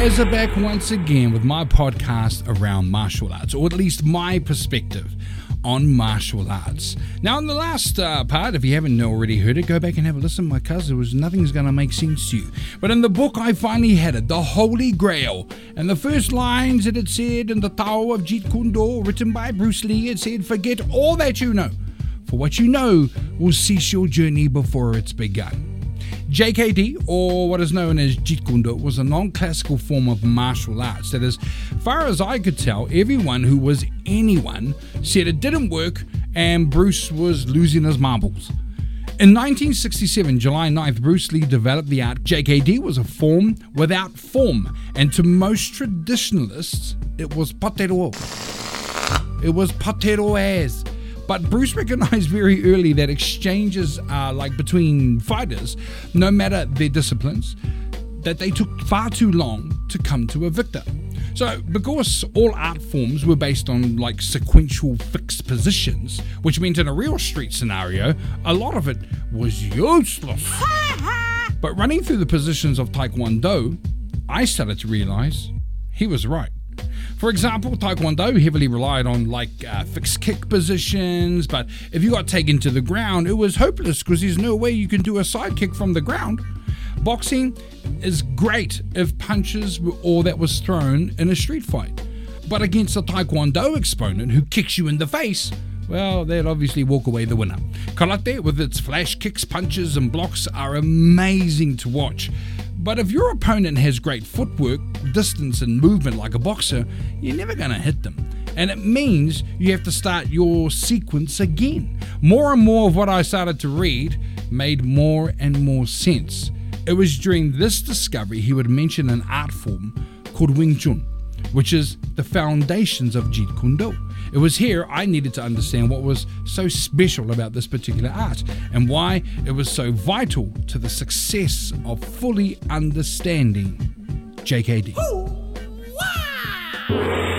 Ezra back once again with my podcast around martial arts, or at least my perspective on martial arts. Now, in the last uh, part, if you haven't already heard it, go back and have a listen. My cousin was nothing's going to make sense to you. But in the book, I finally had it, the Holy Grail. And the first lines that it said in the Tao of Jeet Kune Do, written by Bruce Lee, it said, "Forget all that you know, for what you know will cease your journey before it's begun." JKD, or what is known as Jeet Kune Do, was a non classical form of martial arts that, as far as I could tell, everyone who was anyone said it didn't work and Bruce was losing his marbles. In 1967, July 9th, Bruce Lee developed the art. JKD was a form without form, and to most traditionalists, it was potato. It was potato ass. But Bruce recognized very early that exchanges uh, like between fighters, no matter their disciplines, that they took far too long to come to a victor. So, because all art forms were based on like sequential fixed positions, which meant in a real street scenario, a lot of it was useless. but running through the positions of Taekwondo, I started to realize he was right. For example, Taekwondo heavily relied on like uh, fixed kick positions, but if you got taken to the ground, it was hopeless because there's no way you can do a side kick from the ground. Boxing is great if punches were all that was thrown in a street fight, but against a Taekwondo exponent who kicks you in the face, well, they'd obviously walk away the winner. Karate, with its flash kicks, punches, and blocks, are amazing to watch. But if your opponent has great footwork, distance, and movement like a boxer, you're never going to hit them. And it means you have to start your sequence again. More and more of what I started to read made more and more sense. It was during this discovery he would mention an art form called Wing Chun, which is the foundations of Jeet Kune Do. It was here I needed to understand what was so special about this particular art and why it was so vital to the success of fully understanding JKD. Ooh, wow.